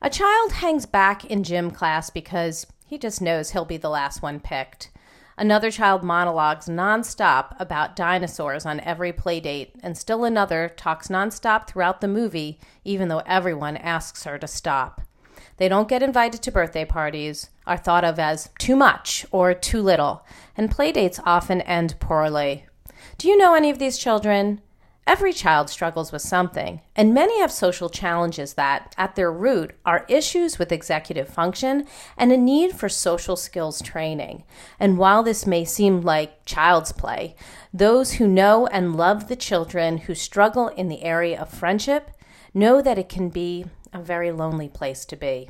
A child hangs back in gym class because he just knows he'll be the last one picked. Another child monologues nonstop about dinosaurs on every play date, and still another talks nonstop throughout the movie, even though everyone asks her to stop. They don't get invited to birthday parties, are thought of as too much or too little, and playdates often end poorly. Do you know any of these children? Every child struggles with something, and many have social challenges that, at their root, are issues with executive function and a need for social skills training. And while this may seem like child's play, those who know and love the children who struggle in the area of friendship know that it can be a very lonely place to be.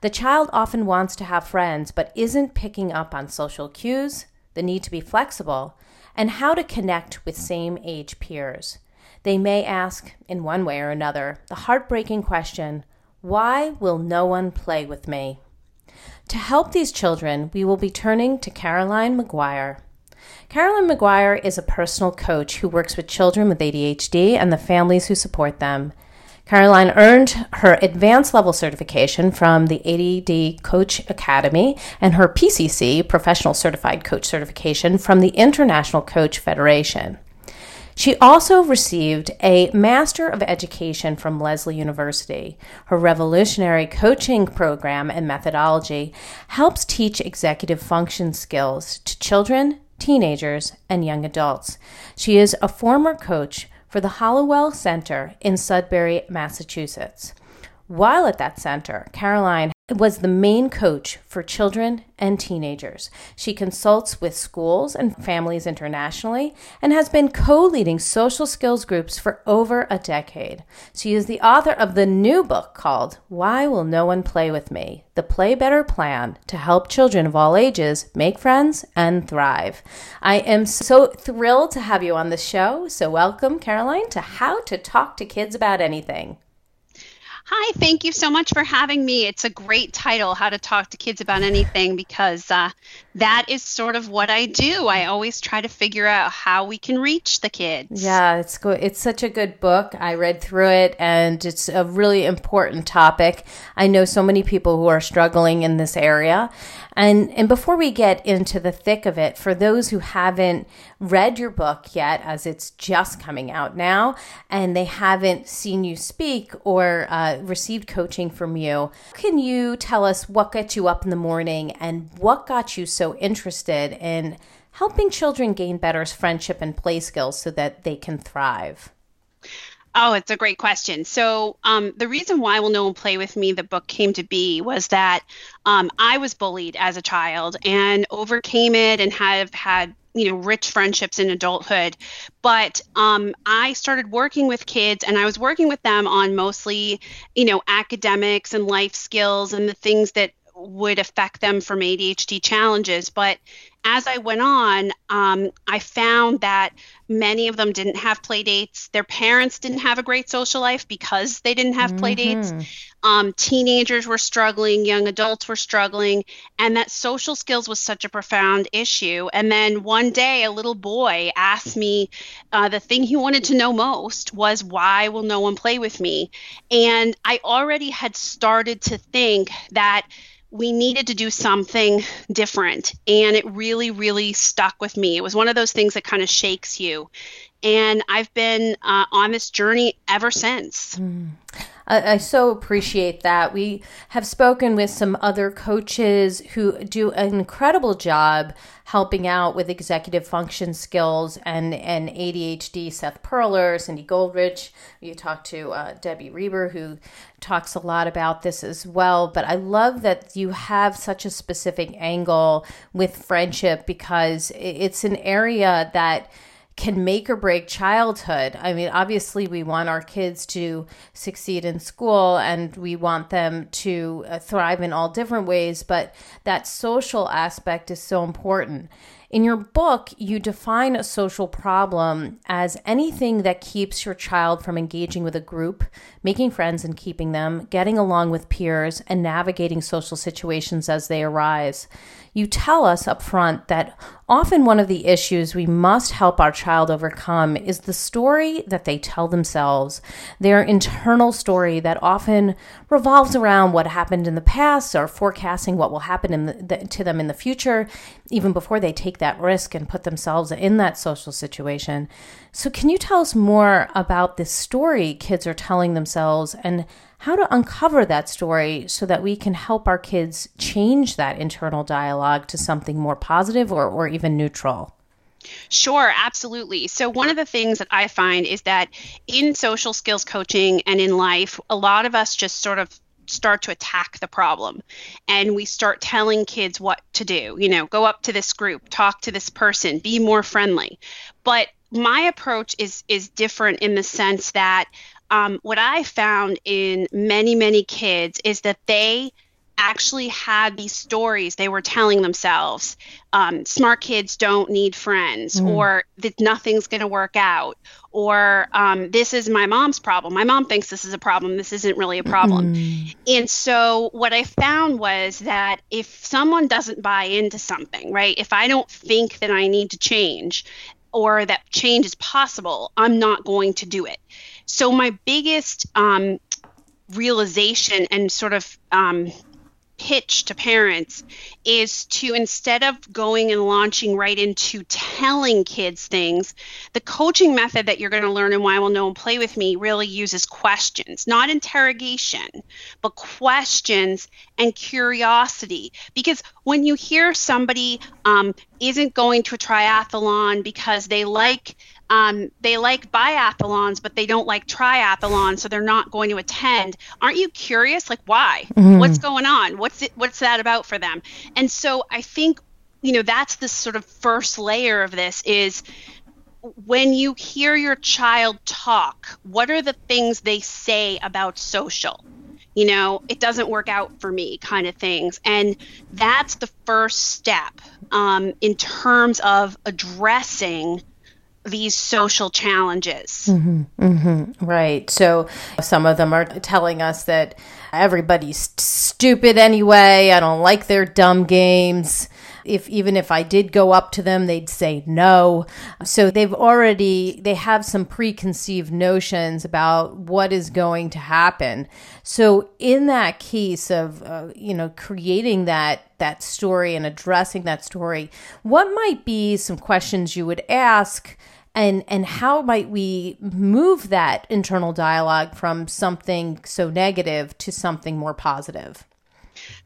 The child often wants to have friends but isn't picking up on social cues, the need to be flexible, and how to connect with same age peers. They may ask, in one way or another, the heartbreaking question why will no one play with me? To help these children, we will be turning to Caroline Maguire. Caroline Maguire is a personal coach who works with children with ADHD and the families who support them. Caroline earned her advanced level certification from the ADD Coach Academy and her PCC, Professional Certified Coach certification, from the International Coach Federation. She also received a Master of Education from Lesley University. Her revolutionary coaching program and methodology helps teach executive function skills to children, teenagers, and young adults. She is a former coach for the Hallowell Center in Sudbury, Massachusetts. While at that center, Caroline was the main coach for children and teenagers. She consults with schools and families internationally and has been co leading social skills groups for over a decade. She is the author of the new book called Why Will No One Play With Me? The Play Better Plan to help children of all ages make friends and thrive. I am so thrilled to have you on the show. So, welcome, Caroline, to How to Talk to Kids About Anything. Hi, thank you so much for having me. It's a great title, How to Talk to Kids About Anything, because uh, that is sort of what I do. I always try to figure out how we can reach the kids. Yeah, it's go- it's such a good book. I read through it, and it's a really important topic. I know so many people who are struggling in this area, and and before we get into the thick of it, for those who haven't read your book yet, as it's just coming out now, and they haven't seen you speak or uh, received coaching from you, can you tell us what got you up in the morning and what got you so interested in helping children gain better friendship and play skills so that they can thrive? Oh, it's a great question. So, um, the reason why Will No One Play With Me, the book came to be, was that um, I was bullied as a child and overcame it and have had you know rich friendships in adulthood but um, i started working with kids and i was working with them on mostly you know academics and life skills and the things that would affect them from adhd challenges but as I went on, um, I found that many of them didn't have play dates. Their parents didn't have a great social life because they didn't have play dates. Mm-hmm. Um, teenagers were struggling, young adults were struggling, and that social skills was such a profound issue. And then one day, a little boy asked me uh, the thing he wanted to know most was, Why will no one play with me? And I already had started to think that we needed to do something different. And it really, really really stuck with me. It was one of those things that kind of shakes you. And I've been uh, on this journey ever since. Mm. I, I, so appreciate that. We have spoken with some other coaches who do an incredible job helping out with executive function skills and, and ADHD. Seth Perler, Cindy Goldrich. You talked to uh, Debbie Reber, who talks a lot about this as well. But I love that you have such a specific angle with friendship because it's an area that can make or break childhood. I mean, obviously, we want our kids to succeed in school and we want them to uh, thrive in all different ways, but that social aspect is so important. In your book, you define a social problem as anything that keeps your child from engaging with a group, making friends and keeping them, getting along with peers, and navigating social situations as they arise you tell us up front that often one of the issues we must help our child overcome is the story that they tell themselves, their internal story that often revolves around what happened in the past or forecasting what will happen the, the, to them in the future, even before they take that risk and put themselves in that social situation. So, can you tell us more about this story kids are telling themselves and how to uncover that story so that we can help our kids change that internal dialogue to something more positive or, or even neutral. Sure, absolutely. So, one of the things that I find is that in social skills coaching and in life, a lot of us just sort of start to attack the problem and we start telling kids what to do. You know, go up to this group, talk to this person, be more friendly. But my approach is is different in the sense that um, what I found in many, many kids is that they actually had these stories they were telling themselves. Um, smart kids don't need friends mm. or that nothing's going to work out or um, this is my mom's problem. My mom thinks this is a problem. This isn't really a problem. Mm. and so what i found was that if someone doesn't buy into something right if i don't think that i need to change or that change is possible i'm not going to do it so, my biggest um, realization and sort of um, pitch to parents is to instead of going and launching right into telling kids things, the coaching method that you're going to learn and why will no one play with me really uses questions, not interrogation, but questions and curiosity. Because when you hear somebody um, isn't going to a triathlon because they like um, they like biathlons, but they don't like triathlons, so they're not going to attend. Aren't you curious? Like, why? Mm-hmm. What's going on? What's it? What's that about for them? And so I think, you know, that's the sort of first layer of this is when you hear your child talk, what are the things they say about social? You know, it doesn't work out for me, kind of things. And that's the first step um, in terms of addressing these social challenges. Mm-hmm, mm-hmm, right. So some of them are telling us that everybody's stupid anyway. I don't like their dumb games. If even if I did go up to them, they'd say no. So they've already they have some preconceived notions about what is going to happen. So in that case of uh, you know creating that that story and addressing that story, what might be some questions you would ask and and how might we move that internal dialogue from something so negative to something more positive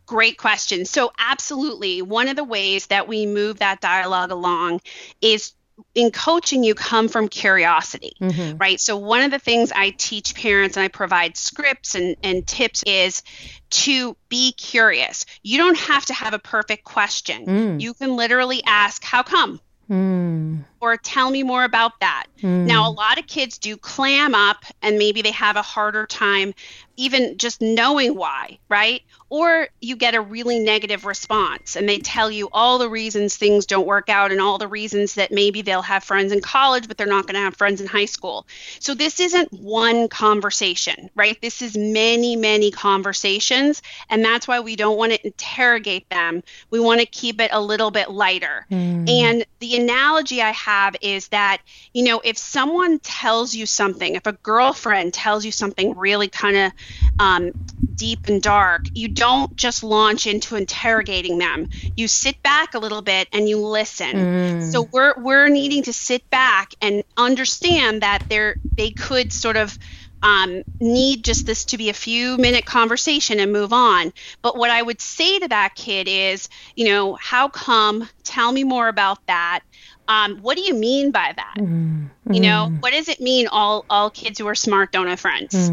Great question. So, absolutely, one of the ways that we move that dialogue along is in coaching you come from curiosity mm-hmm. right so one of the things i teach parents and i provide scripts and, and tips is to be curious you don't have to have a perfect question mm. you can literally ask how come Mm. Or tell me more about that. Mm. Now, a lot of kids do clam up and maybe they have a harder time even just knowing why, right? Or you get a really negative response and they tell you all the reasons things don't work out and all the reasons that maybe they'll have friends in college, but they're not going to have friends in high school. So this isn't one conversation, right? This is many, many conversations. And that's why we don't want to interrogate them. We want to keep it a little bit lighter. Mm. And the analogy I have is that, you know, if someone tells you something, if a girlfriend tells you something really kind of um, deep and dark, you don't just launch into interrogating them. You sit back a little bit and you listen. Mm. So we're we're needing to sit back and understand that they're they could sort of um, need just this to be a few minute conversation and move on. But what I would say to that kid is, you know, how come? Tell me more about that. Um, what do you mean by that? Mm-hmm. You know, what does it mean? All all kids who are smart don't have friends.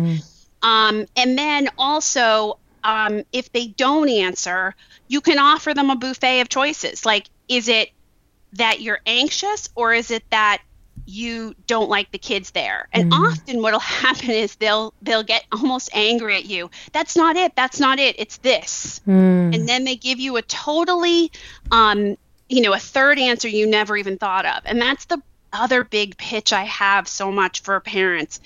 Um, and then also, um, if they don't answer, you can offer them a buffet of choices. Like, is it that you're anxious or is it that you don't like the kids there? And mm. often what'll happen is they'll they'll get almost angry at you. That's not it. That's not it. It's this. Mm. and then they give you a totally um you know a third answer you never even thought of. And that's the other big pitch i have so much for parents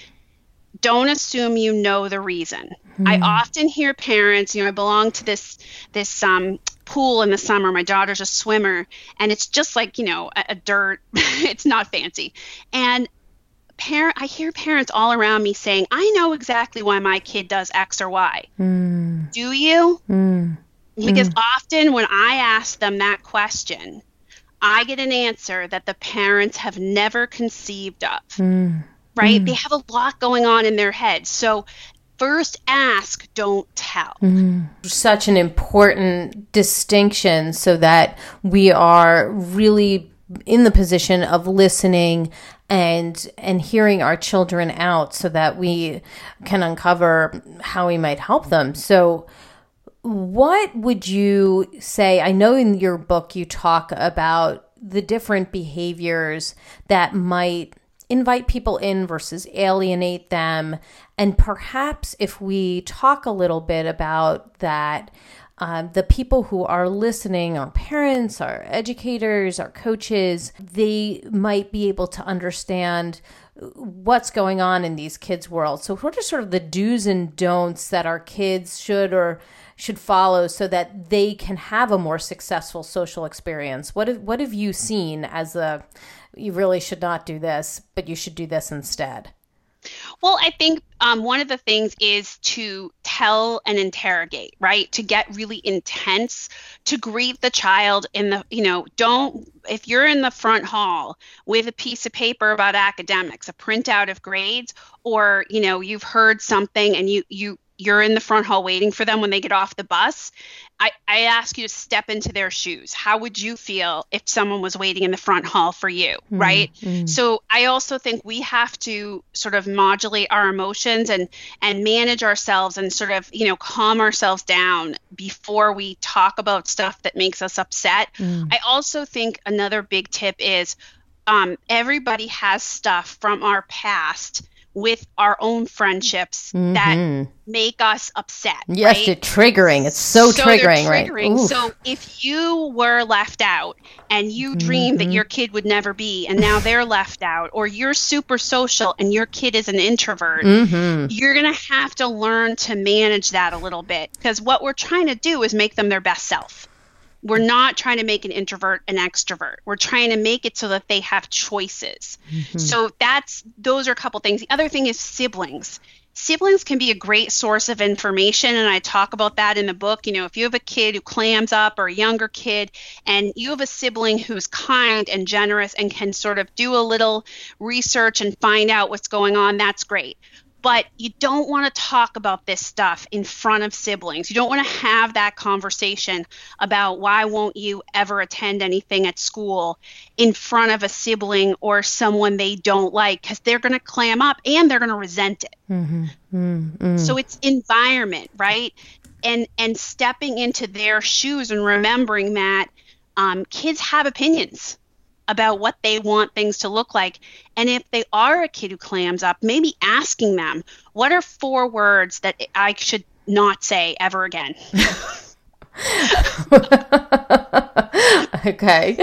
don't assume you know the reason mm. i often hear parents you know i belong to this this um pool in the summer. My daughter's a swimmer, and it's just like you know a, a dirt. it's not fancy, and parent I hear parents all around me saying, "I know exactly why my kid does X or Y." Mm. Do you? Mm. Because mm. often when I ask them that question, I get an answer that the parents have never conceived of. Right? Mm. They have a lot going on in their head. So first ask, don't tell. Mm. Such an important distinction so that we are really in the position of listening and and hearing our children out so that we can uncover how we might help them. So what would you say? I know in your book you talk about the different behaviors that might invite people in versus alienate them. And perhaps if we talk a little bit about that, um, the people who are listening, our parents, our educators, our coaches, they might be able to understand what's going on in these kids' worlds. So, what are sort of the do's and don'ts that our kids should or should follow so that they can have a more successful social experience? What have, what have you seen as a you really should not do this, but you should do this instead? Well, I think um, one of the things is to tell and interrogate, right? To get really intense, to greet the child in the, you know, don't, if you're in the front hall with a piece of paper about academics, a printout of grades, or, you know, you've heard something and you, you, you're in the front hall waiting for them when they get off the bus I, I ask you to step into their shoes. How would you feel if someone was waiting in the front hall for you, mm-hmm. right? Mm-hmm. So I also think we have to sort of modulate our emotions and and manage ourselves and sort of you know calm ourselves down before we talk about stuff that makes us upset. Mm. I also think another big tip is um, everybody has stuff from our past with our own friendships mm-hmm. that make us upset. Yes, right? it's triggering. It's so, so triggering, triggering, right? So if you were left out and you dreamed mm-hmm. that your kid would never be, and now they're left out, or you're super social and your kid is an introvert, mm-hmm. you're going to have to learn to manage that a little bit because what we're trying to do is make them their best self. We're not trying to make an introvert an extrovert. We're trying to make it so that they have choices. Mm-hmm. So that's those are a couple things. The other thing is siblings. Siblings can be a great source of information, and I talk about that in the book. You know, if you have a kid who clams up or a younger kid, and you have a sibling who's kind and generous and can sort of do a little research and find out what's going on, that's great but you don't want to talk about this stuff in front of siblings. You don't want to have that conversation about why won't you ever attend anything at school in front of a sibling or someone they don't like because they're going to clam up and they're going to resent it. Mm-hmm. Mm-hmm. So it's environment, right? And and stepping into their shoes and remembering that um, kids have opinions about what they want things to look like. And if they are a kid who clams up, maybe asking them, what are four words that I should not say ever again? okay.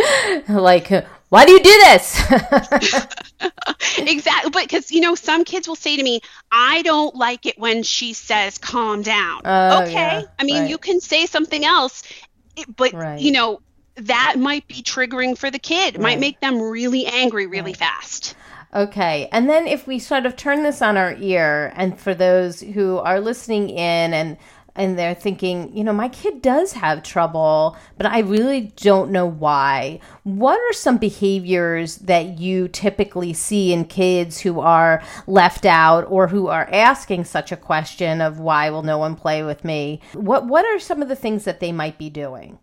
Like, why do you do this? exactly. But because, you know, some kids will say to me, I don't like it when she says calm down. Oh, okay. Yeah, I mean, right. you can say something else, but, right. you know, that might be triggering for the kid. It right. might make them really angry really right. fast. Okay. And then if we sort of turn this on our ear, and for those who are listening in and and they're thinking, you know, my kid does have trouble, but I really don't know why. What are some behaviors that you typically see in kids who are left out or who are asking such a question of why will no one play with me? What what are some of the things that they might be doing?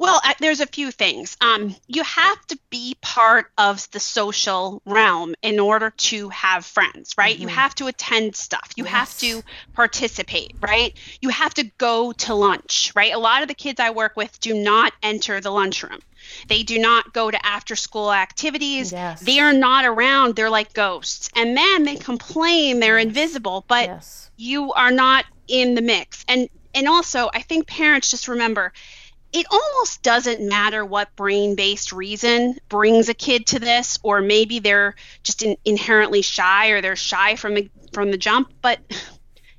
Well, there's a few things. Um, you have to be part of the social realm in order to have friends, right? Mm-hmm. You have to attend stuff. You yes. have to participate, right? You have to go to lunch, right? A lot of the kids I work with do not enter the lunchroom. They do not go to after school activities. Yes. They are not around. They're like ghosts. And then they complain they're yes. invisible, but you are not in the mix. And and also, I think parents just remember it almost doesn't matter what brain based reason brings a kid to this, or maybe they're just in, inherently shy or they're shy from the, from the jump, but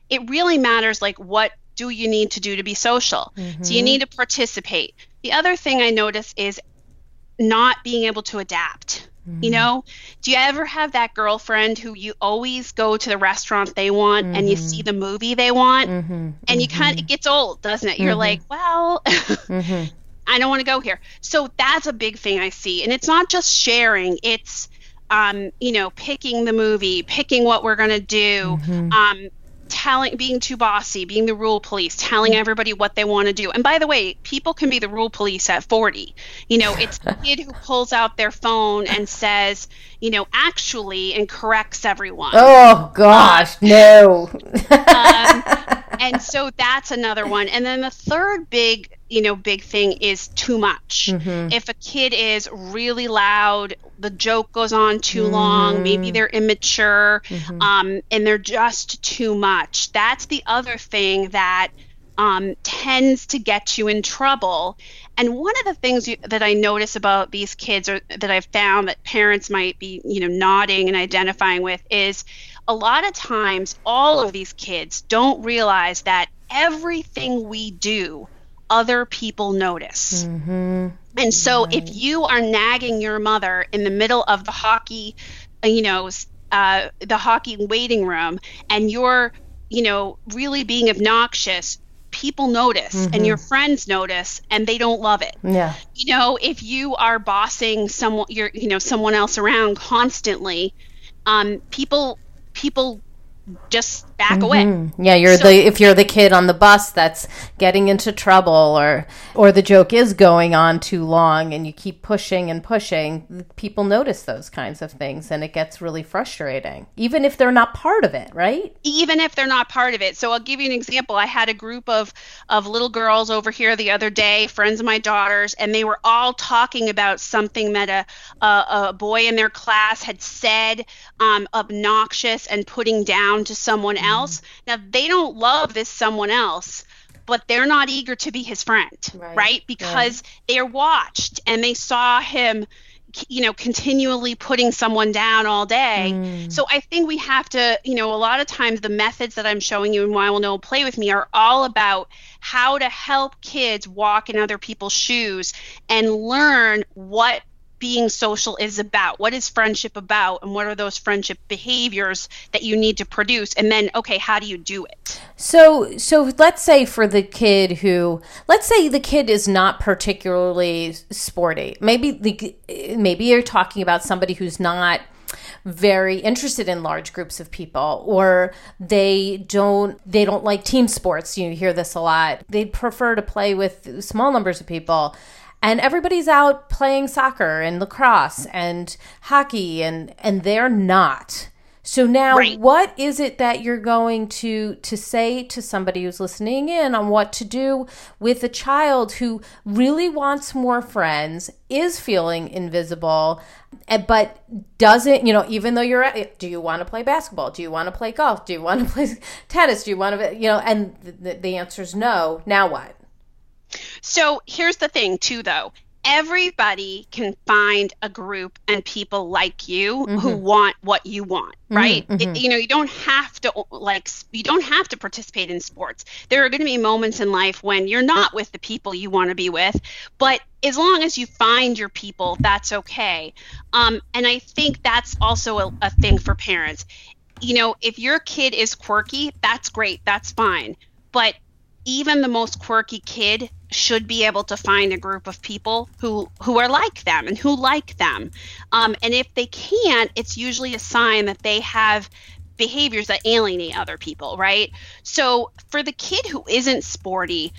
it really matters like what do you need to do to be social? Mm-hmm. So you mm-hmm. need to participate. The other thing I notice is not being able to adapt. Mm-hmm. You know, do you ever have that girlfriend who you always go to the restaurant they want mm-hmm. and you see mm-hmm. the movie they want mm-hmm. and you kind of it gets old, doesn't it? You're like, mm-hmm. well, mm-hmm. I don't want to go here. So that's a big thing I see. And it's not just sharing, it's um, you know, picking the movie, picking what we're going to do, um, telling being too bossy being the rule police telling everybody what they want to do. And by the way people can be the rule police at 40 you know it's the kid who pulls out their phone and says you know actually and corrects everyone. Oh gosh no. Um, and so that's another one. And then the third big you know big thing is too much mm-hmm. if a kid is really loud the joke goes on too mm-hmm. long maybe they're immature mm-hmm. um, and they're just too much that's the other thing that um, tends to get you in trouble and one of the things you, that i notice about these kids or that i've found that parents might be you know nodding and identifying with is a lot of times all of these kids don't realize that everything we do other people notice. Mm-hmm. And so right. if you are nagging your mother in the middle of the hockey, you know, uh, the hockey waiting room, and you're, you know, really being obnoxious, people notice mm-hmm. and your friends notice and they don't love it. Yeah. You know, if you are bossing someone you're you know someone else around constantly, um people people just back mm-hmm. away. Yeah, you're so, the if you're the kid on the bus that's getting into trouble or or the joke is going on too long and you keep pushing and pushing, people notice those kinds of things and it gets really frustrating. Even if they're not part of it, right? Even if they're not part of it. So I'll give you an example. I had a group of of little girls over here the other day, friends of my daughters, and they were all talking about something that a a, a boy in their class had said um, obnoxious and putting down to someone else else. Now they don't love this someone else, but they're not eager to be his friend, right? right? Because yeah. they're watched and they saw him you know continually putting someone down all day mm. so i think we have to you know a lot of times the methods that i'm showing you and why will no play with me are all about how to help kids walk in other people's shoes and learn what being social is about. What is friendship about? And what are those friendship behaviors that you need to produce? And then, okay, how do you do it? So, so let's say for the kid who, let's say the kid is not particularly sporty. Maybe the, maybe you're talking about somebody who's not very interested in large groups of people or they don't they don't like team sports you hear this a lot they'd prefer to play with small numbers of people and everybody's out playing soccer and lacrosse and hockey and and they're not. So now right. what is it that you're going to to say to somebody who's listening in on what to do with a child who really wants more friends is feeling invisible eh, but doesn't you know even though you're at do you want to play basketball? Do you want to play golf? Do you want to play tennis? Do you want to you know and the, the answer is no. Now what so here's the thing, too, though. Everybody can find a group and people like you mm-hmm. who want what you want, mm-hmm, right? Mm-hmm. It, you know, you don't have to like you don't have to participate in sports. There are going to be moments in life when you're not with the people you want to be with, but as long as you find your people, that's okay. Um, and I think that's also a, a thing for parents. You know, if your kid is quirky, that's great, that's fine but even the most quirky kid should be able to find a group of people who who are like them and who like them um, and if they can't it's usually a sign that they have behaviors that alienate other people right so for the kid who isn't sporty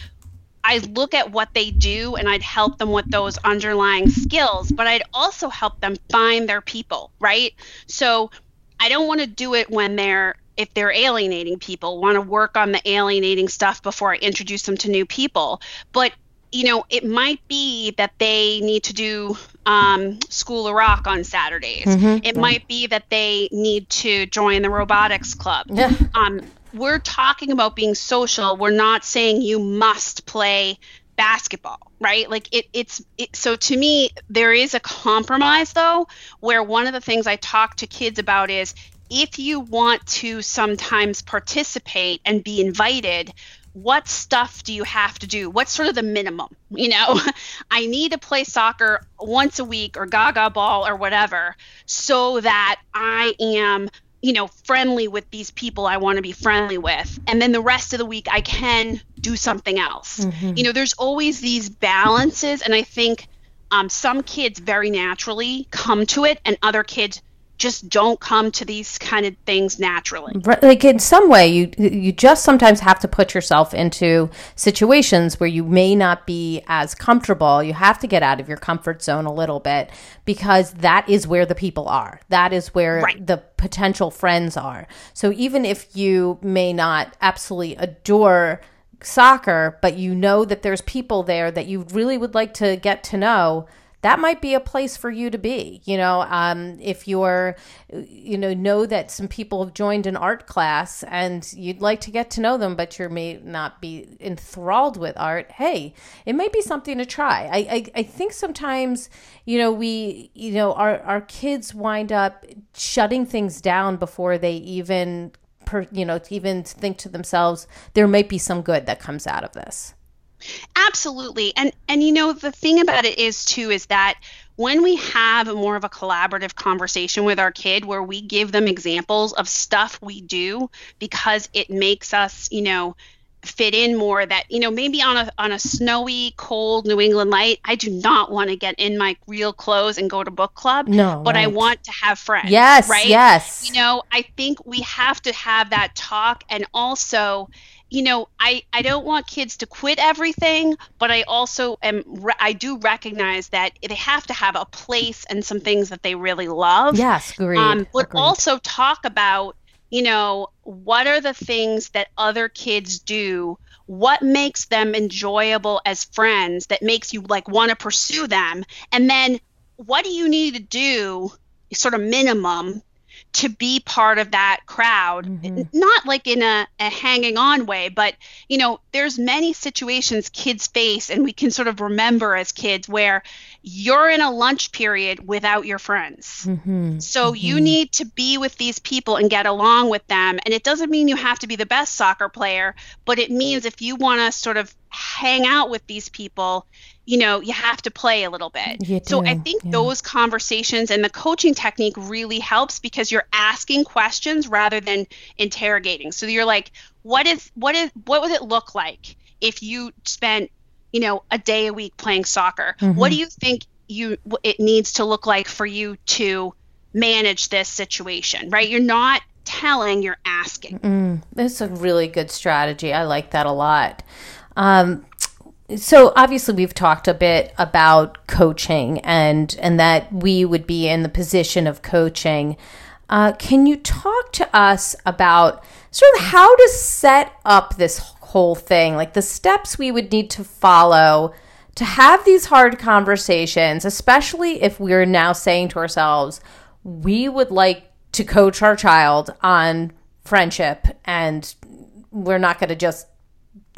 I look at what they do and I'd help them with those underlying skills, but I'd also help them find their people, right? So I don't want to do it when they're if they're alienating people, want to work on the alienating stuff before I introduce them to new people. But you know, it might be that they need to do um, School of Rock on Saturdays. Mm-hmm. It might be that they need to join the robotics club. Yeah. Um, we're talking about being social. We're not saying you must play basketball, right? Like it, it's it, so to me, there is a compromise though, where one of the things I talk to kids about is if you want to sometimes participate and be invited, what stuff do you have to do? What's sort of the minimum? You know, I need to play soccer once a week or gaga ball or whatever so that I am, you know, friendly with these people I want to be friendly with. And then the rest of the week I can do something else. Mm-hmm. You know, there's always these balances. And I think um, some kids very naturally come to it and other kids just don't come to these kind of things naturally. Like in some way, you you just sometimes have to put yourself into situations where you may not be as comfortable. You have to get out of your comfort zone a little bit because that is where the people are. That is where right. the potential friends are. So even if you may not absolutely adore soccer, but you know that there's people there that you really would like to get to know that might be a place for you to be. You know, um, if you're, you know, know that some people have joined an art class and you'd like to get to know them, but you may not be enthralled with art. Hey, it may be something to try. I, I, I think sometimes, you know, we, you know, our, our kids wind up shutting things down before they even, per, you know, even think to themselves, there might be some good that comes out of this. Absolutely. And and you know the thing about it is too is that when we have more of a collaborative conversation with our kid where we give them examples of stuff we do because it makes us, you know, fit in more that you know maybe on a on a snowy cold new england night i do not want to get in my real clothes and go to book club no but right. i want to have friends yes right yes you know i think we have to have that talk and also you know, I, I don't want kids to quit everything, but I also am, I do recognize that they have to have a place and some things that they really love. Yes, agreed. Um, but agreed. also talk about, you know, what are the things that other kids do? What makes them enjoyable as friends that makes you like want to pursue them? And then what do you need to do, sort of minimum, to be part of that crowd mm-hmm. not like in a, a, hanging on way but you know there's many situations kids face and we can sort of remember as kids where you're in a lunch period without your friends mm-hmm. so mm-hmm. you need to be with these people and get along with them and it doesn't mean you have to be the best soccer player but it means if you want to sort of hang out with these people you know you have to play a little bit so i think yeah. those conversations and the coaching technique really helps because you're asking questions rather than interrogating so you're like what is what is what would it look like if you spent you know a day a week playing soccer. Mm-hmm. what do you think you it needs to look like for you to manage this situation right? You're not telling you're asking. Mm, that's a really good strategy. I like that a lot. Um, so obviously we've talked a bit about coaching and and that we would be in the position of coaching. Uh, can you talk to us about sort of how to set up this whole thing, like the steps we would need to follow to have these hard conversations, especially if we're now saying to ourselves, we would like to coach our child on friendship and we're not going to just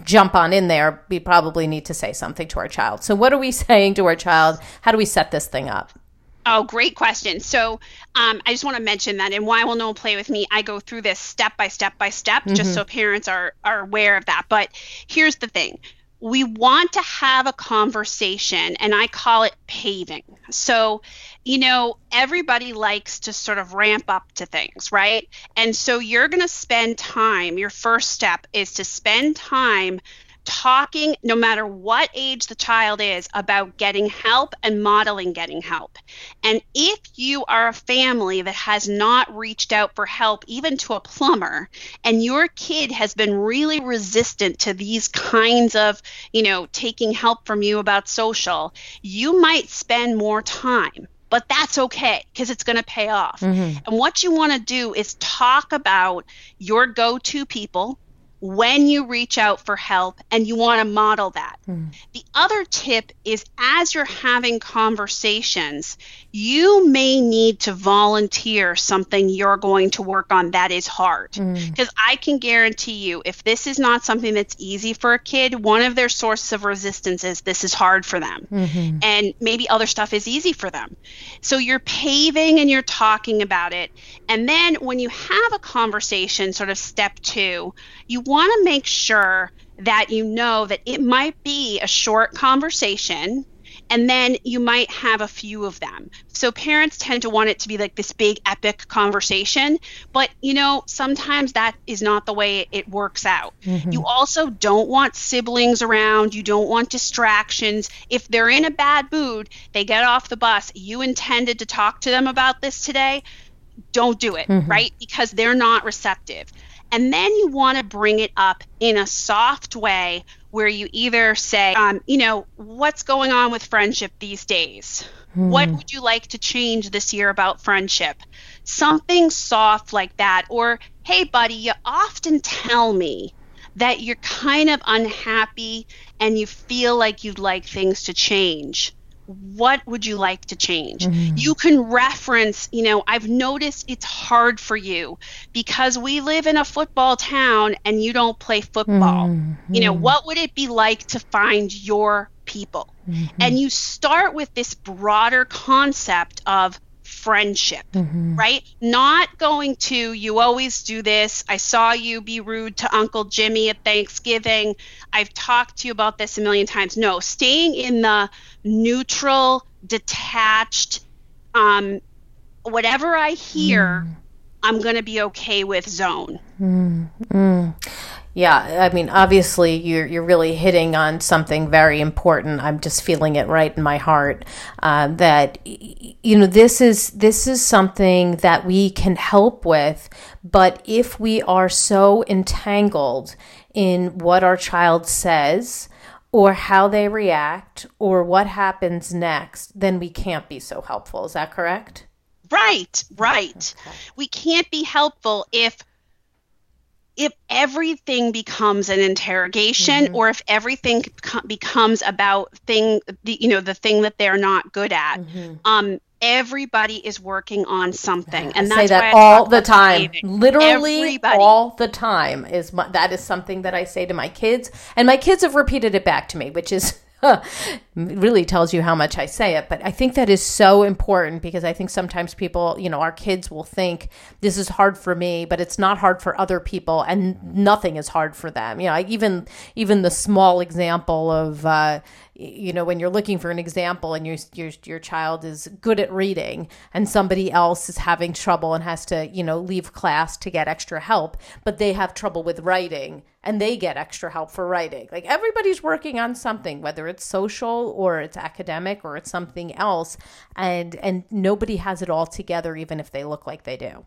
jump on in there, we probably need to say something to our child. So, what are we saying to our child? How do we set this thing up? Oh, great question. So, um, I just want to mention that in Why Will No One Play With Me, I go through this step by step by step, mm-hmm. just so parents are, are aware of that. But here's the thing we want to have a conversation, and I call it paving. So, you know, everybody likes to sort of ramp up to things, right? And so you're going to spend time, your first step is to spend time talking, no matter what age the child is, about getting help and modeling getting help. And if you are a family that has not reached out for help, even to a plumber, and your kid has been really resistant to these kinds of, you know, taking help from you about social, you might spend more time but that's okay because it's going to pay off. Mm-hmm. And what you want to do is talk about your go to people when you reach out for help and you want to model that. Mm. The other tip is as you're having conversations, you may need to volunteer something you're going to work on that is hard. Because mm. I can guarantee you, if this is not something that's easy for a kid, one of their sources of resistance is this is hard for them. Mm-hmm. And maybe other stuff is easy for them. So you're paving and you're talking about it. And then when you have a conversation, sort of step two, you want to make sure that you know that it might be a short conversation and then you might have a few of them. So parents tend to want it to be like this big epic conversation, but you know, sometimes that is not the way it works out. Mm-hmm. You also don't want siblings around, you don't want distractions. If they're in a bad mood, they get off the bus, you intended to talk to them about this today, don't do it, mm-hmm. right? Because they're not receptive. And then you want to bring it up in a soft way where you either say, um, you know, what's going on with friendship these days? Hmm. What would you like to change this year about friendship? Something soft like that. Or, hey, buddy, you often tell me that you're kind of unhappy and you feel like you'd like things to change what would you like to change? Mm-hmm. You can reference, you know, I've noticed it's hard for you because we live in a football town and you don't play football. Mm-hmm. You know, what would it be like to find your people? Mm-hmm. And you start with this broader concept of friendship, mm-hmm. right? Not going to, you always do this. I saw you be rude to Uncle Jimmy at Thanksgiving. I've talked to you about this a million times. No, staying in the neutral, detached, um, whatever I hear, mm. I'm going to be okay with zone. Mm. Mm. Yeah, I mean, obviously, you're you're really hitting on something very important. I'm just feeling it right in my heart. Uh, that you know, this is this is something that we can help with, but if we are so entangled in what our child says or how they react or what happens next, then we can't be so helpful. Is that correct? Right, right. Okay. We can't be helpful if if everything becomes an interrogation mm-hmm. or if everything becomes about thing the, you know the thing that they're not good at mm-hmm. um everybody is working on something and I that's say that all the time literally everybody. all the time is my, that is something that i say to my kids and my kids have repeated it back to me which is really tells you how much I say it. But I think that is so important because I think sometimes people, you know, our kids will think this is hard for me, but it's not hard for other people, and nothing is hard for them. You know, even even the small example of. Uh, you know when you're looking for an example and your your your child is good at reading and somebody else is having trouble and has to you know leave class to get extra help but they have trouble with writing and they get extra help for writing like everybody's working on something whether it's social or it's academic or it's something else and and nobody has it all together even if they look like they do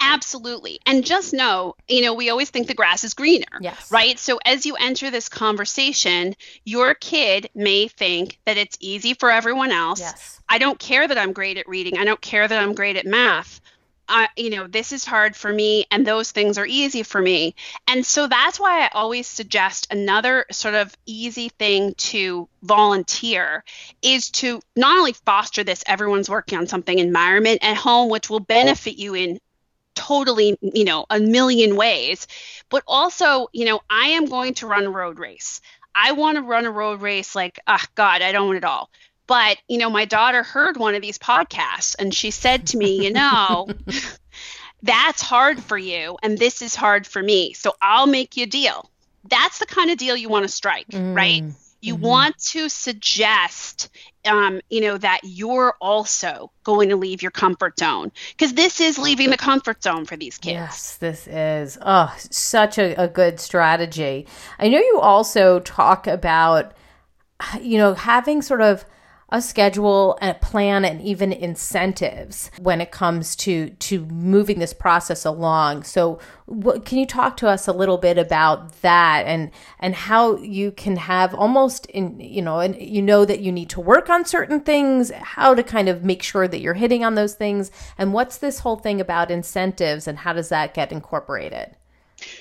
Absolutely. And just know, you know, we always think the grass is greener. Yes. Right. So as you enter this conversation, your kid may think that it's easy for everyone else. Yes. I don't care that I'm great at reading. I don't care that I'm great at math. I, you know, this is hard for me, and those things are easy for me. And so that's why I always suggest another sort of easy thing to volunteer is to not only foster this everyone's working on something environment at home, which will benefit you in totally, you know, a million ways. But also, you know, I am going to run a road race. I want to run a road race like, ah, oh, God, I don't want it all. But, you know, my daughter heard one of these podcasts and she said to me, you know, that's hard for you and this is hard for me. So I'll make you a deal. that's the kind of deal you want to strike, mm. right? You mm-hmm. want to suggest, um, you know, that you're also going to leave your comfort zone because this is leaving the comfort zone for these kids. Yes, this is. Oh, such a, a good strategy. I know you also talk about, you know, having sort of a schedule and a plan and even incentives when it comes to to moving this process along. So what, can you talk to us a little bit about that and and how you can have almost in you know and you know that you need to work on certain things how to kind of make sure that you're hitting on those things and what's this whole thing about incentives and how does that get incorporated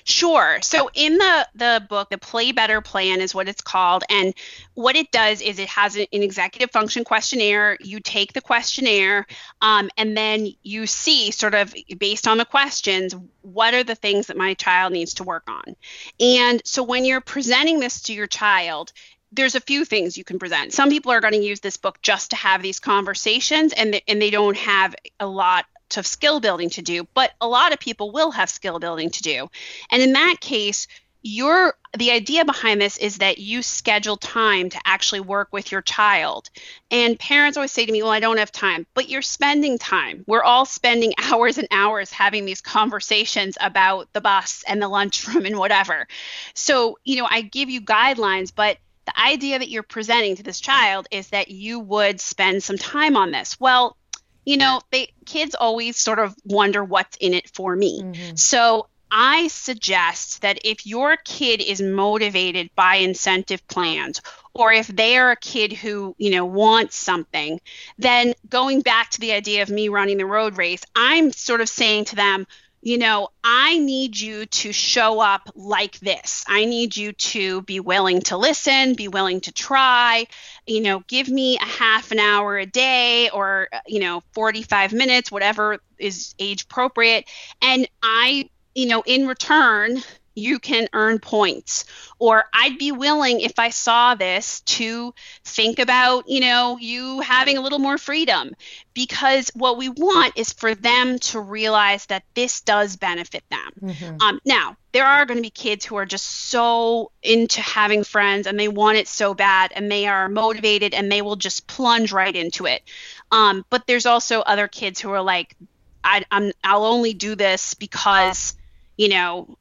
Sure. So in the the book, the Play Better Plan is what it's called, and what it does is it has an, executive function questionnaire. You take the questionnaire, um, and then you see sort of based on the questions what are the things that my child needs to work on. And so when you're presenting this to your child, there's a few things you can present. Some people are going to use this book just to have these conversations, and and they don't have a lot of skill building to do, but a lot of people will have skill building to do. And in that case, your the idea behind this is that you schedule time to actually work with your child. And parents always say to me, "Well, I don't have time." But you're spending time. We're all spending hours and hours having these conversations about the bus and the lunchroom and whatever. So, you know, I give you guidelines, but the idea that you're presenting to this child is that you would spend some time on this. Well, you know, they kids always sort of wonder what's in it for me. Mm-hmm. So I suggest that if your kid is motivated by incentive plans or if they are a kid who, you know, wants something, then going back to the idea of me running the road race, I'm sort of saying to them, you know, I need you to show up like this. I need you to be willing to listen, be willing to try, you know, give me a half an hour a day or, uh, you know, 45 minutes, whatever is age appropriate. And I, you know, in return, you can earn points. Or I'd be willing, if I saw this, to think about, you know, you having a little more freedom. Because what we want is for them to realize that this does benefit them. Mm-hmm. Um, now, there are going to be kids who are just so into having friends and they want it so bad and they are motivated and they will just plunge right into it. Um, but there's also other kids who are like, I, I'm, I'll only do this because, you know,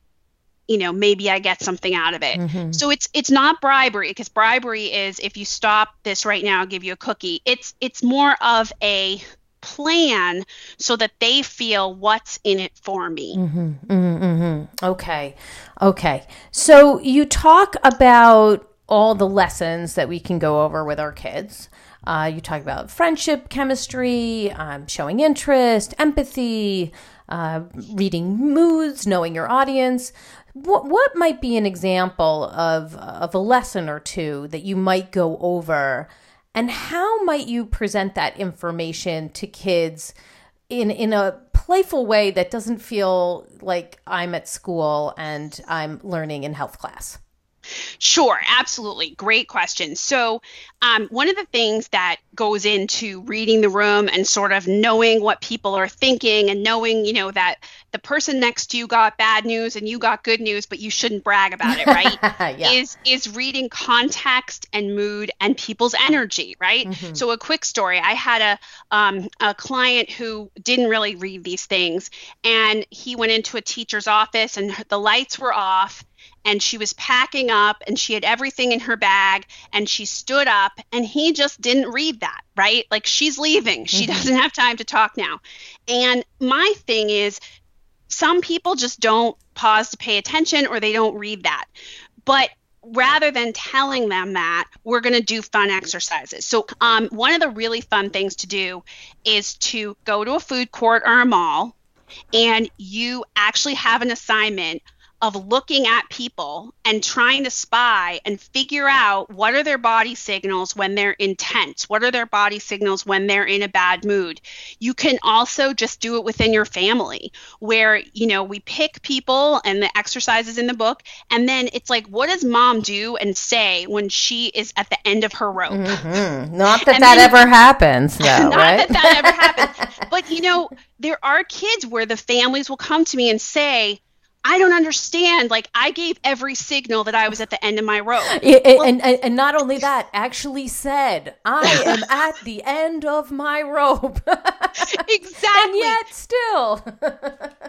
you know maybe i get something out of it. Mm-hmm. so it's it's not bribery because bribery is if you stop this right now i'll give you a cookie. It's it's more of a plan so that they feel what's in it for me. Mm-hmm, mm-hmm, mm-hmm. okay. Okay. So you talk about all the lessons that we can go over with our kids. Uh, you talk about friendship chemistry um, showing interest empathy uh, reading moods, knowing your audience. What what might be an example of of a lesson or two that you might go over, and how might you present that information to kids in in a playful way that doesn't feel like I'm at school and I'm learning in health class? Sure, absolutely. Great question. So, um, one of the things that goes into reading the room and sort of knowing what people are thinking and knowing, you know, that the person next to you got bad news and you got good news, but you shouldn't brag about it, right? yeah. Is is reading context and mood and people's energy, right? Mm-hmm. So, a quick story: I had a um, a client who didn't really read these things, and he went into a teacher's office and the lights were off and she was packing up and she had everything in her bag and she stood up and he just didn't read that right? Like she's leaving. She mm-hmm. doesn't have time to talk now. And my thing is some people just don't pause to pay attention or they don't read that. But rather than telling them that we're going to do fun exercises. So um, one of the really fun things to do is to go to a food court or a mall and you actually have an assignment of looking at people and trying to spy and figure out what are their body signals when they're intense what are their body signals when they're in a bad mood you can also just do it within your family where you know we pick people and the exercises in the book and then it's like what does mom do and say when she is at the end of her rope mm-hmm. not that that then, ever happens though, not right? that that ever happens but you know there are kids where the families will come to me and say I don't understand. Like I gave every signal that I was at the end of my rope. It, well, and, and, and not only that, actually said, I am at the end of my rope. exactly. And yet still.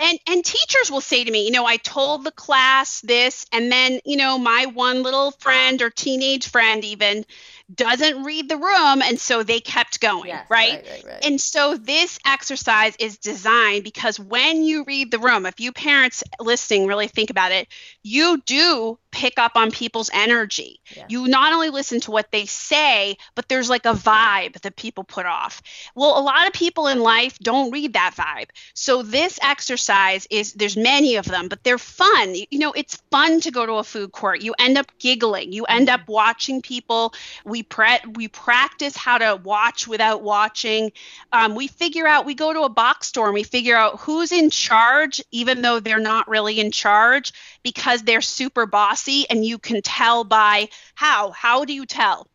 and and teachers will say to me, you know, I told the class this, and then, you know, my one little friend or teenage friend even doesn't read the room and so they kept going yes, right? Right, right, right? and so this exercise is designed because when you read the room if you parents listening really think about it you do pick up on people's energy. Yeah. you not only listen to what they say but there's like a vibe that people put off. Well a lot of people in life don't read that vibe. So this exercise is there's many of them but they're fun. You know it's fun to go to a food court. You end up giggling. You end mm-hmm. up watching people. We pre- we practice how to watch without watching. Um, we figure out we go to a box store and we figure out who's in charge, even though they're not really in charge, because they're super bossy, and you can tell by how. How do you tell?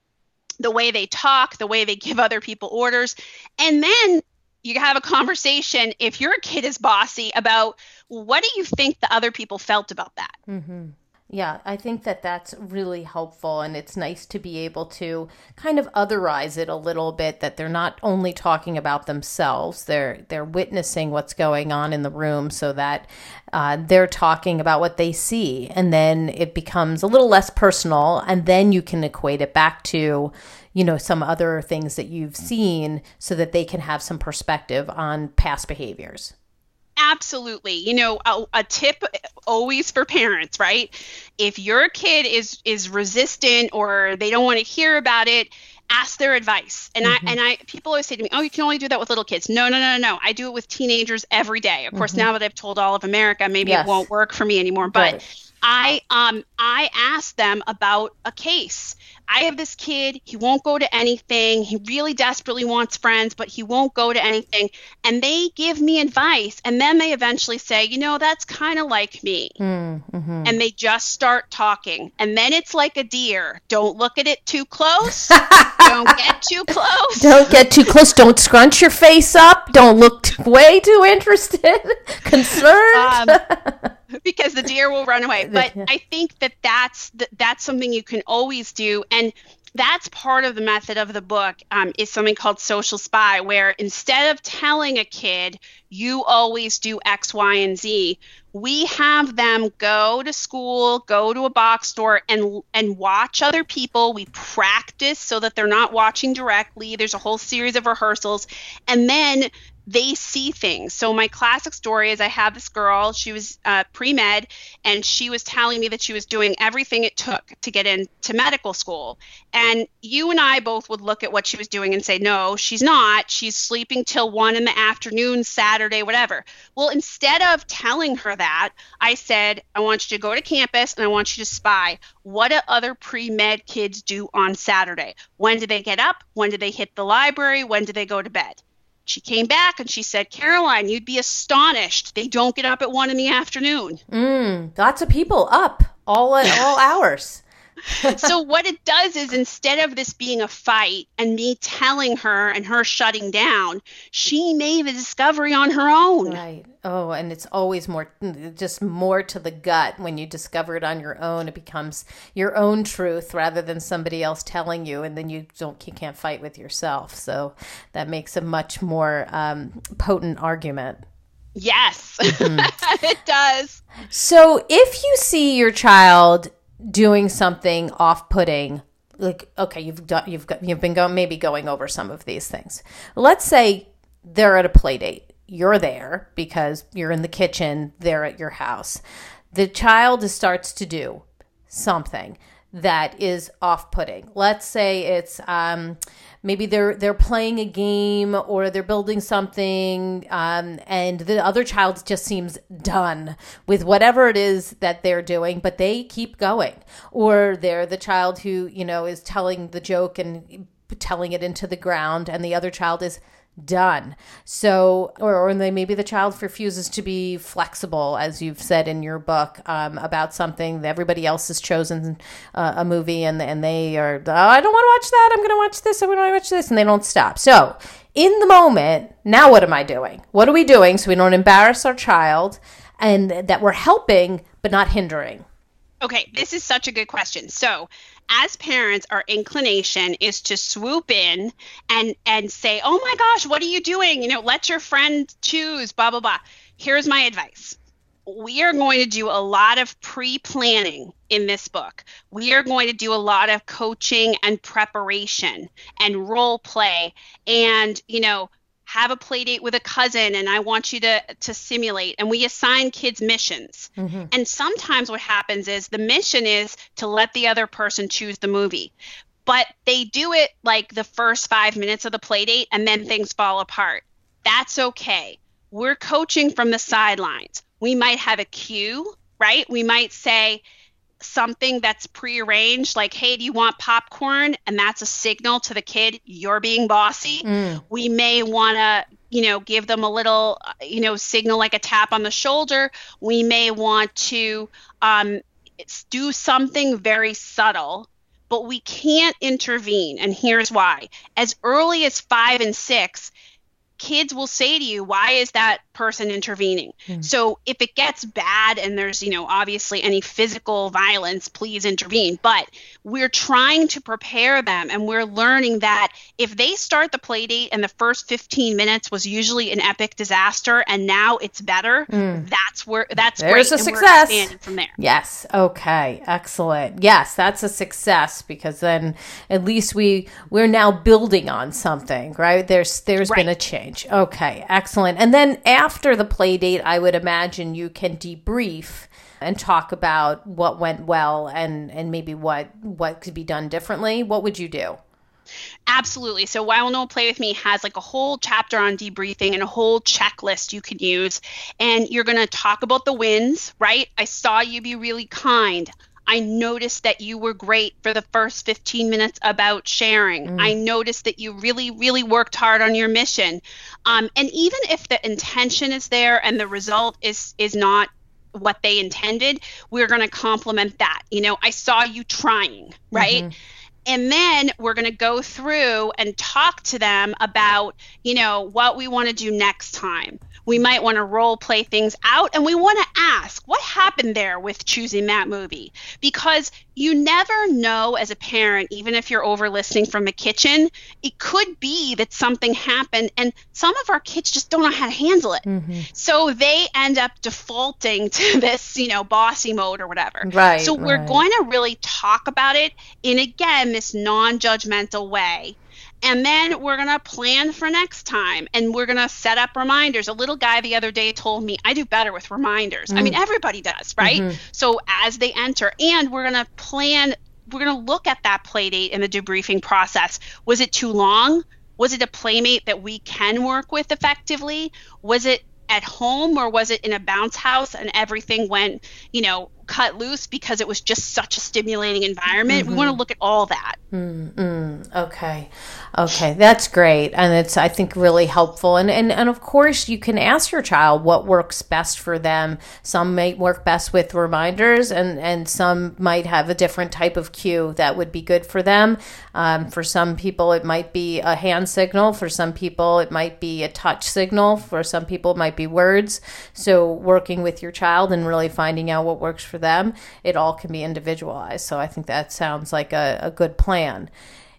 The way they talk, the way they give other people orders, and then you have a conversation if your kid is bossy about what do you think the other people felt about that mm-hmm. Yeah, I think that that's really helpful, and it's nice to be able to kind of otherize it a little bit. That they're not only talking about themselves; they're they're witnessing what's going on in the room, so that uh, they're talking about what they see, and then it becomes a little less personal, and then you can equate it back to, you know, some other things that you've seen, so that they can have some perspective on past behaviors. Absolutely. You know, a, a, tip always for parents, right? If your kid is is resistant or they don't want to hear about it, ask their advice. And mm-hmm. I and I people always say to me, "Oh, you can only do that with little kids." No, no, no, no. I do it with teenagers every day. Of course, mm-hmm. now that I've told all of America, maybe yes. it won't work for me anymore, but right. I um I asked them about a case. I have this kid, he won't go to anything. He really desperately wants friends, but he won't go to anything. And they give me advice and then they eventually say, "You know, that's kind of like me." Mm-hmm. And they just start talking. And then it's like a deer. Don't look at it too close. don't get too close. Don't get too close. Don't scrunch your face up. Don't look way too interested, concerned. Um, because the deer will run away. But I think that that's that's something you can always do, and that's part of the method of the book um, is something called social spy, where instead of telling a kid you always do X, Y, and Z, we have them go to school, go to a box store, and and watch other people. We practice so that they're not watching directly. There's a whole series of rehearsals, and then they see things. So my classic story is I have this girl, she was uh, pre-med, and she was telling me that she was doing everything it took to get into medical school. And you and I both would look at what she was doing and say, no, she's not. She's sleeping till one in the afternoon, Saturday, whatever. Well, instead of telling her that, I said, I want you to go to campus and I want you to spy. What do other pre-med kids do on Saturday? When do they get up? When do they hit the library? When do they go to bed? She came back and she said, Caroline, you'd be astonished. They don't get up at one in the afternoon. Mm, lots of people up all at all hours. so what it does is instead of this being a fight and me telling her and her shutting down, she made the discovery on her own. Right. Oh, and it's always more just more to the gut when you discover it on your own. It becomes your own truth rather than somebody else telling you, and then you don't you can't fight with yourself. So that makes a much more um, potent argument. Yes, mm-hmm. it does. So if you see your child doing something off-putting like okay you've done you've got you've been going maybe going over some of these things. Let's say they're at a play date you're there because you're in the kitchen they're at your house. The child starts to do something that is off-putting. Let's say it's um, maybe they're they're playing a game or they're building something, um, and the other child just seems done with whatever it is that they're doing, but they keep going. Or they're the child who you know is telling the joke and telling it into the ground, and the other child is done. So, or, or maybe the child refuses to be flexible, as you've said in your book um, about something that everybody else has chosen uh, a movie and, and they are, oh, I don't want to watch that. I'm going to watch this. I'm going to watch this. And they don't stop. So, in the moment, now what am I doing? What are we doing so we don't embarrass our child? and that we're helping but not hindering? Okay, this is such a good question. So, as parents, our inclination is to swoop in and and say, "Oh my gosh, what are you doing? You know, let your friend choose." Blah blah blah. Here's my advice. We are going to do a lot of pre-planning in this book. We are going to do a lot of coaching and preparation and role play and, you know, have a play date with a cousin and I want you to to simulate and we assign kids missions. Mm-hmm. And sometimes what happens is the mission is to let the other person choose the movie. But they do it like the first 5 minutes of the play date and then things fall apart. That's okay. We're coaching from the sidelines. We might have a cue, right? We might say, something that's prearranged, like, hey, do you want popcorn? And that's a signal to the kid, you're being bossy. Mm. We may want to, you know, give them a little, you know, signal like a tap on the shoulder. We may want to um, do something very subtle, but we can't intervene. And here's why. As early as five and six, kids will say to you, why is that person intervening? Mm. So if it gets bad and there's, you know, obviously any physical violence, please intervene. But we're trying to prepare them and we're learning that if they start the play date and the first 15 minutes was usually an epic disaster and now it's better, mm. that's where that's There's great. a success. from there. Yes. Okay. Excellent. Yes, that's a success because then at least we we're now building on something, right? There's there's right. been a change change. Okay, excellent. And then after the play date, I would imagine you can debrief and talk about what went well and and maybe what what could be done differently. What would you do? Absolutely. So Why Will No Play With Me has like a whole chapter on debriefing and a whole checklist you can use. And you're going to talk about the wins, right? I saw you be really kind. I noticed that you were great for the first 15 minutes about sharing. Mm. I noticed that you really, really worked hard on your mission. Um, and even if the intention is there and the result is is not what they intended, we're going to compliment that. You know, I saw you trying, right? Mm-hmm. And then we're going to go through and talk to them about, you know, what we want to do next time. We might want to role play things out and we want to ask what happened there with choosing that movie? Because you never know as a parent even if you're over listening from the kitchen it could be that something happened and some of our kids just don't know how to handle it mm-hmm. so they end up defaulting to this you know bossy mode or whatever right so we're right. going to really talk about it in again this non-judgmental way and then we're going to plan for next time and we're going to set up reminders. A little guy the other day told me, I do better with reminders. Mm. I mean, mm. everybody does, right? Mm-hmm. So as they enter, and we're going to plan, we're going to look at that play date in the debriefing process. Was it too long? Was it a playmate that we can work with effectively? Was it at home or was it in a bounce house and everything went, you know, cut loose because it was just such a stimulating environment. Mm-hmm. We want to look at all that. Mm-hmm. Okay. Okay. That's great. And it's, I think, really helpful. And, and, and of course, you can ask your child what works best for them. Some might work best with reminders, and, and some might have a different type of cue that would be good for them. Um, for some people, it might be a hand signal. For some people, it might be a touch signal. For some people, it might be words. So, working with your child and really finding out what works for for them, it all can be individualized. So I think that sounds like a, a good plan.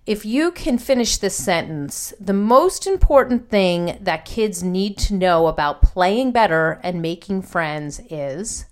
If you can finish this sentence, the most important thing that kids need to know about playing better and making friends is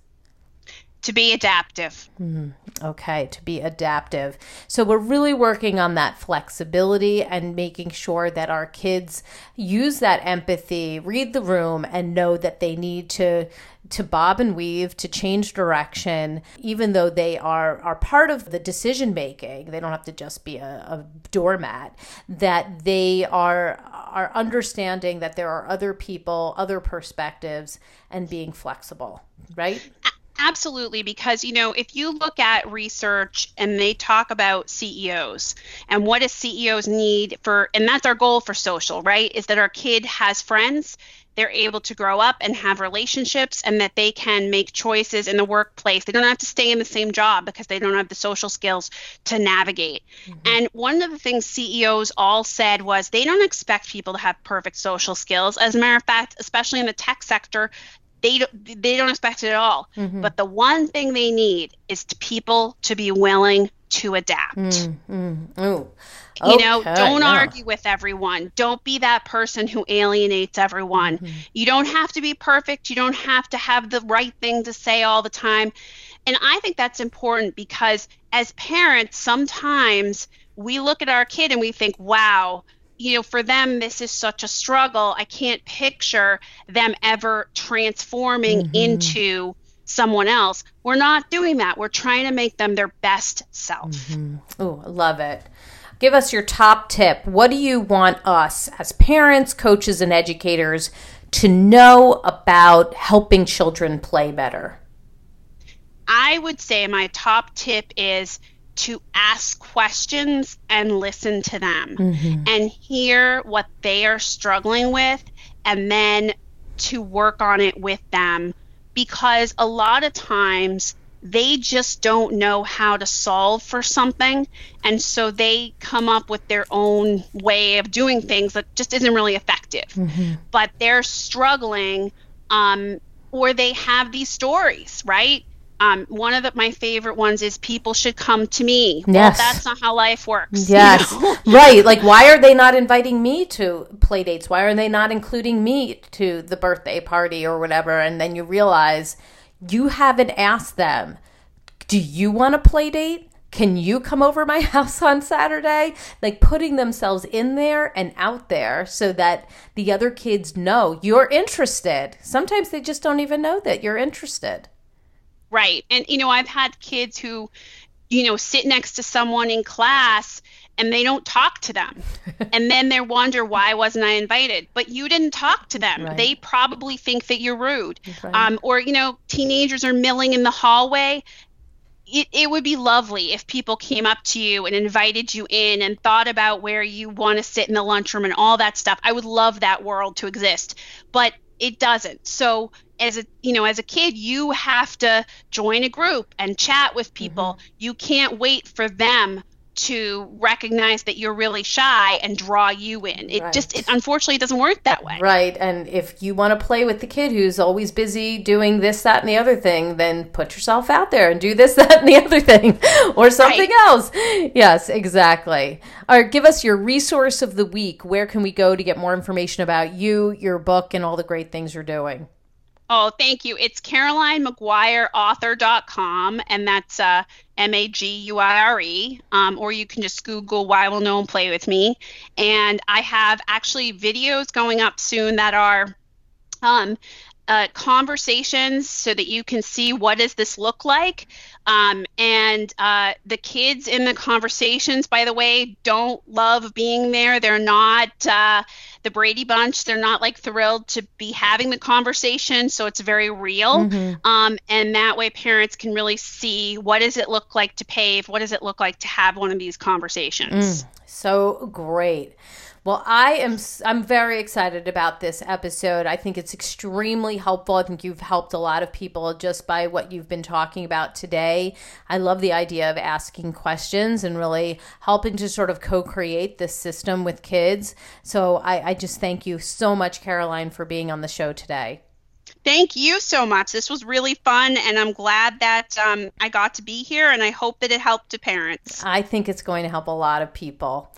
to be adaptive. Mm, okay, to be adaptive. So we're really working on that flexibility and making sure that our kids use that empathy, read the room, and know that they need to to bob and weave to change direction even though they are are part of the decision making they don't have to just be a, a doormat that they are are understanding that there are other people other perspectives and being flexible right Absolutely, because you know, if you look at research and they talk about CEOs and what does CEOs need for, and that's our goal for social, right? Is that our kid has friends, they're able to grow up and have relationships, and that they can make choices in the workplace. They don't have to stay in the same job because they don't have the social skills to navigate. Mm-hmm. And one of the things CEOs all said was they don't expect people to have perfect social skills. As a matter of fact, especially in the tech sector, they don't, they don't expect it at all. Mm-hmm. But the one thing they need is to people to be willing to adapt. Ooh. Okay, you know, don't yeah. argue with everyone. Don't be that person who alienates everyone. Mm-hmm. You don't have to be perfect. You don't have to have the right thing to say all the time. And I think that's important because as parents, sometimes we look at our kid and we think, wow, you know, for them, this is such a struggle. I can't picture them ever transforming mm-hmm. into someone else. We're not doing that. We're trying to make them their best self. Mm-hmm. Oh, I love it. Give us your top tip. What do you want us as parents, coaches, and educators to know about helping children play better? I would say my top tip is to ask questions and listen to them mm-hmm. and hear what they are struggling with and then to work on it with them because a lot of times they just don't know how to solve for something. And so they come up with their own way of doing things that just isn't really effective. Mm-hmm. but they're struggling um, or they have these stories right um, one of the, my favorite ones is people should come to me. Yes. Well, that's not how life works. Yes. You know? right. Like, why are they not inviting me to play dates? Why are they not including me to the birthday party or whatever? And then you realize you haven't asked them, do you want a play date? Can you come over my house on Saturday? Like putting themselves in there and out there so that the other kids know you're interested. Sometimes they just don't even know that you're interested. Right. And, you know, I've had kids who, you know, sit next to someone in class and they don't talk to them. and then they wonder, why wasn't I invited? But you didn't talk to them. Right. They probably think that you're rude. Right. Um, or, you know, teenagers are milling in the hallway. It, it would be lovely if people came up to you and invited you in and thought about where you want to sit in the lunchroom and all that stuff. I would love that world to exist. But it doesn't. So as a you know as a kid you have to join a group and chat with people. Mm-hmm. you can't wait for them to recognize that you're really shy and draw you in. It right. just it unfortunately doesn't work that way. Right and if you want to play with the kid who's always busy doing this that and the other thing then put yourself out there and do this that and the other thing or something right. else. Yes exactly. All right give us your resource of the week. Where can we go to get more information about you your book and all the great things you're doing Oh, thank you. It's CarolineMaguireAuthor.com, and that's uh, M A G U I R E. Um, or you can just Google Why Will No One Play With Me. And I have actually videos going up soon that are um, uh, conversations so that you can see what does this look like. Um, and uh, the kids in the conversations by the way don't love being there. They're not uh, the brady bunch they're not like thrilled to be having the conversation so it's very real. Mm-hmm. um, and that way parents can really see what does it look like to pave what does it look like to have one of these conversations. Mm, so great well, I am I'm very excited about this episode. I think it's extremely helpful. I think you've helped a lot of people just by what you've been talking about today. I love the idea of asking questions and really helping to sort of co-create this system with kids. So I, I just thank you so much, Caroline, for being on the show today. Thank you so much. This was really fun, and I'm glad that um, I got to be here, and I hope that it helped to parents. I think it's going to help a lot of people.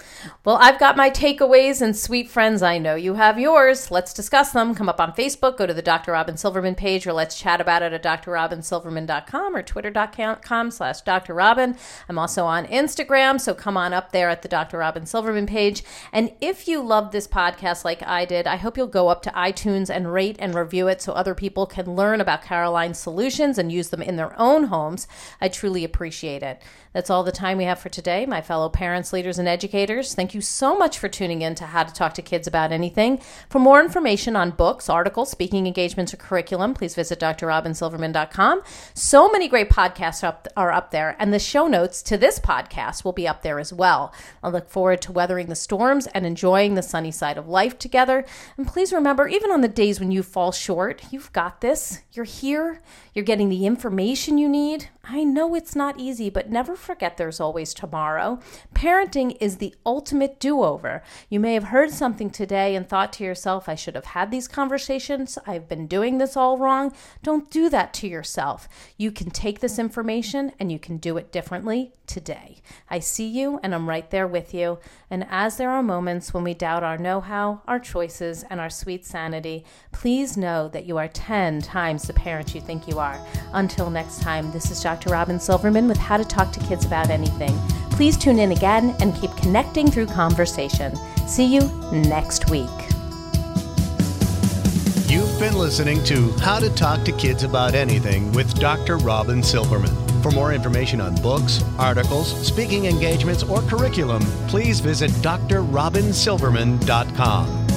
Well, I've got my takeaways, and sweet friends, I know you have yours. Let's discuss them. Come up on Facebook, go to the Dr. Robin Silverman page, or let's chat about it at drrobinsilverman.com or twitter.com slash Dr. Robin. I'm also on Instagram, so come on up there at the Dr. Robin Silverman page. And if you love this podcast like I did, I hope you'll go up to iTunes and rate and review it so other people can learn about Caroline's solutions and use them in their own homes. I truly appreciate it. That's all the time we have for today, my fellow parents, leaders, and educators. Thank you so much for tuning in to How to Talk to Kids About Anything. For more information on books, articles, speaking engagements, or curriculum, please visit drrobinsilverman.com. So many great podcasts up, are up there, and the show notes to this podcast will be up there as well. I look forward to weathering the storms and enjoying the sunny side of life together. And please remember, even on the days when you fall short, you've got this. You're here. You're getting the information you need. I know it's not easy, but never forget there's always tomorrow. Parenting is the ultimate do over. You may have heard something today and thought to yourself, I should have had these conversations. I've been doing this all wrong. Don't do that to yourself. You can take this information and you can do it differently today. I see you and I'm right there with you. And as there are moments when we doubt our know how, our choices, and our sweet sanity, please know that you are 10 times the parent you think you are. Until next time, this is Dr. Robin Silverman with How to Talk to Kids About Anything. Please tune in again and keep connecting through conversation. See you next week. You've been listening to How to Talk to Kids About Anything with Dr. Robin Silverman. For more information on books, articles, speaking engagements, or curriculum, please visit drrobinsilverman.com.